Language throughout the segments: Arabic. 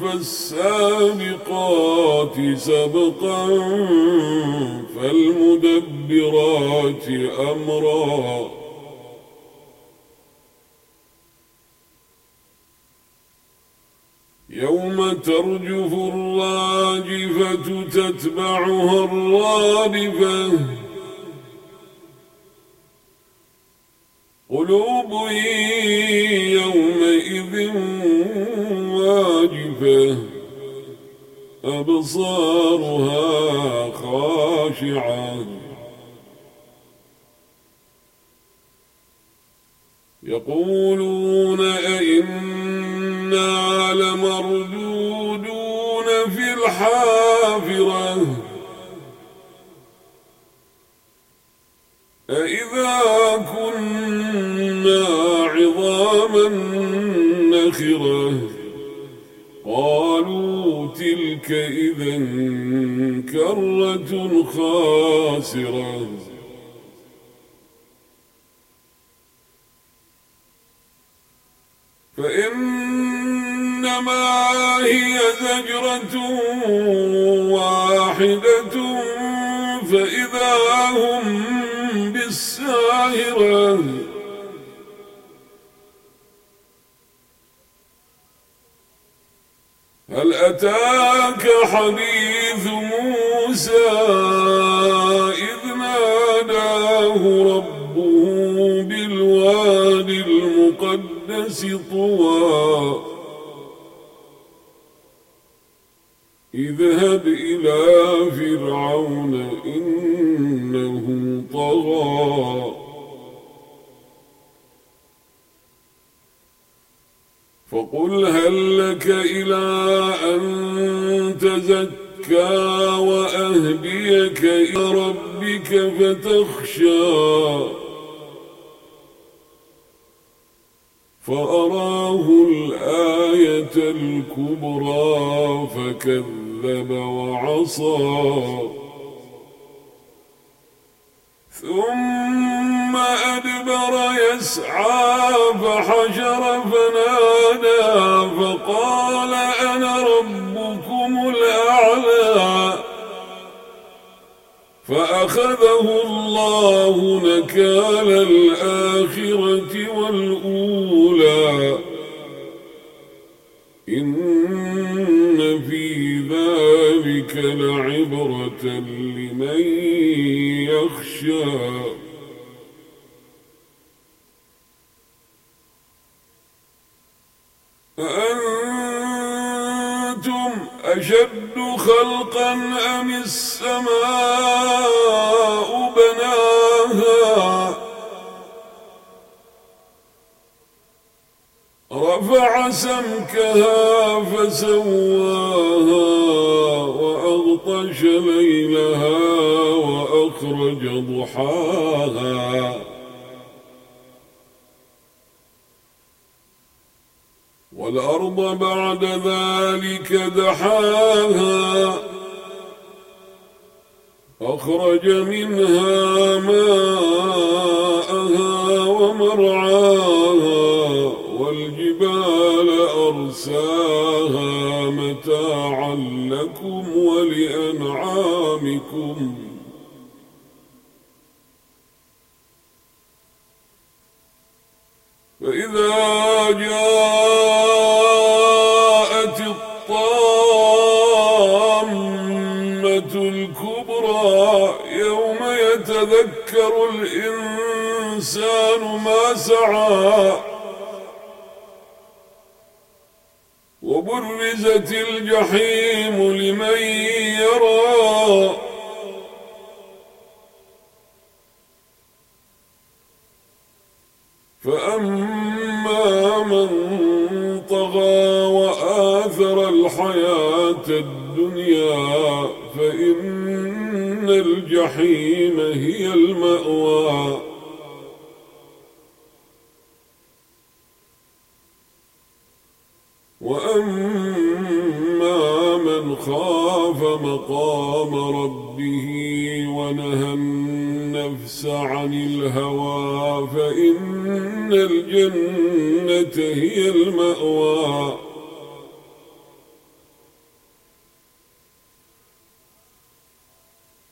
فالسابقات سبقا فالمدبرات أمرا. يوم ترجف الراجفة تتبعها الرادفة قلوب يومئذ واجفة أبصارها خاشعة. يقولون أئنا لمردودون في الحافرة. أئذا كنا عظاما نخرة. قالوا تلك إذا كرة خاسرة. فإنما هي زجرة واحدة فإذا هم بالساهرة. أتاك حديث موسى إذ ناداه ربه بالواد المقدس طوى. اذهب إلى فرعون إنه طغى. فقل هل لك إلى أن تزكى وأهديك إلى ربك فتخشى فأراه الآية الكبرى فكذب وعصى ثم أدبر يسعى فحشر فنادى فقال أنا ربكم الأعلى فأخذه الله نكال الآخرة والأولى إن في ذلك لعبرة لمن يخشى أشد خلقا أم السماء بناها؟ رفع سمكها فسواها وأغطش ليلها وأخرج ضحاها. والأرض بعد ذلك دحاها أخرج منها ماءها ومرعاها والجبال أرساها متاعا لكم ولأنعامكم. فإذا جاءت يتذكر الإنسان ما سعى وبرزت الجحيم لمن يرى فأما من الحياة الدنيا فإن إن الجحيم هي المأوى. وأما من خاف مقام ربه ونهى النفس عن الهوى فإن الجنة هي المأوى.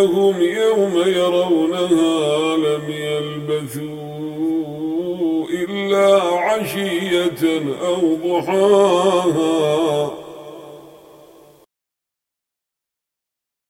كأنهم يوم يرونها لم يلبثوا إلا عشية أو ضحاها.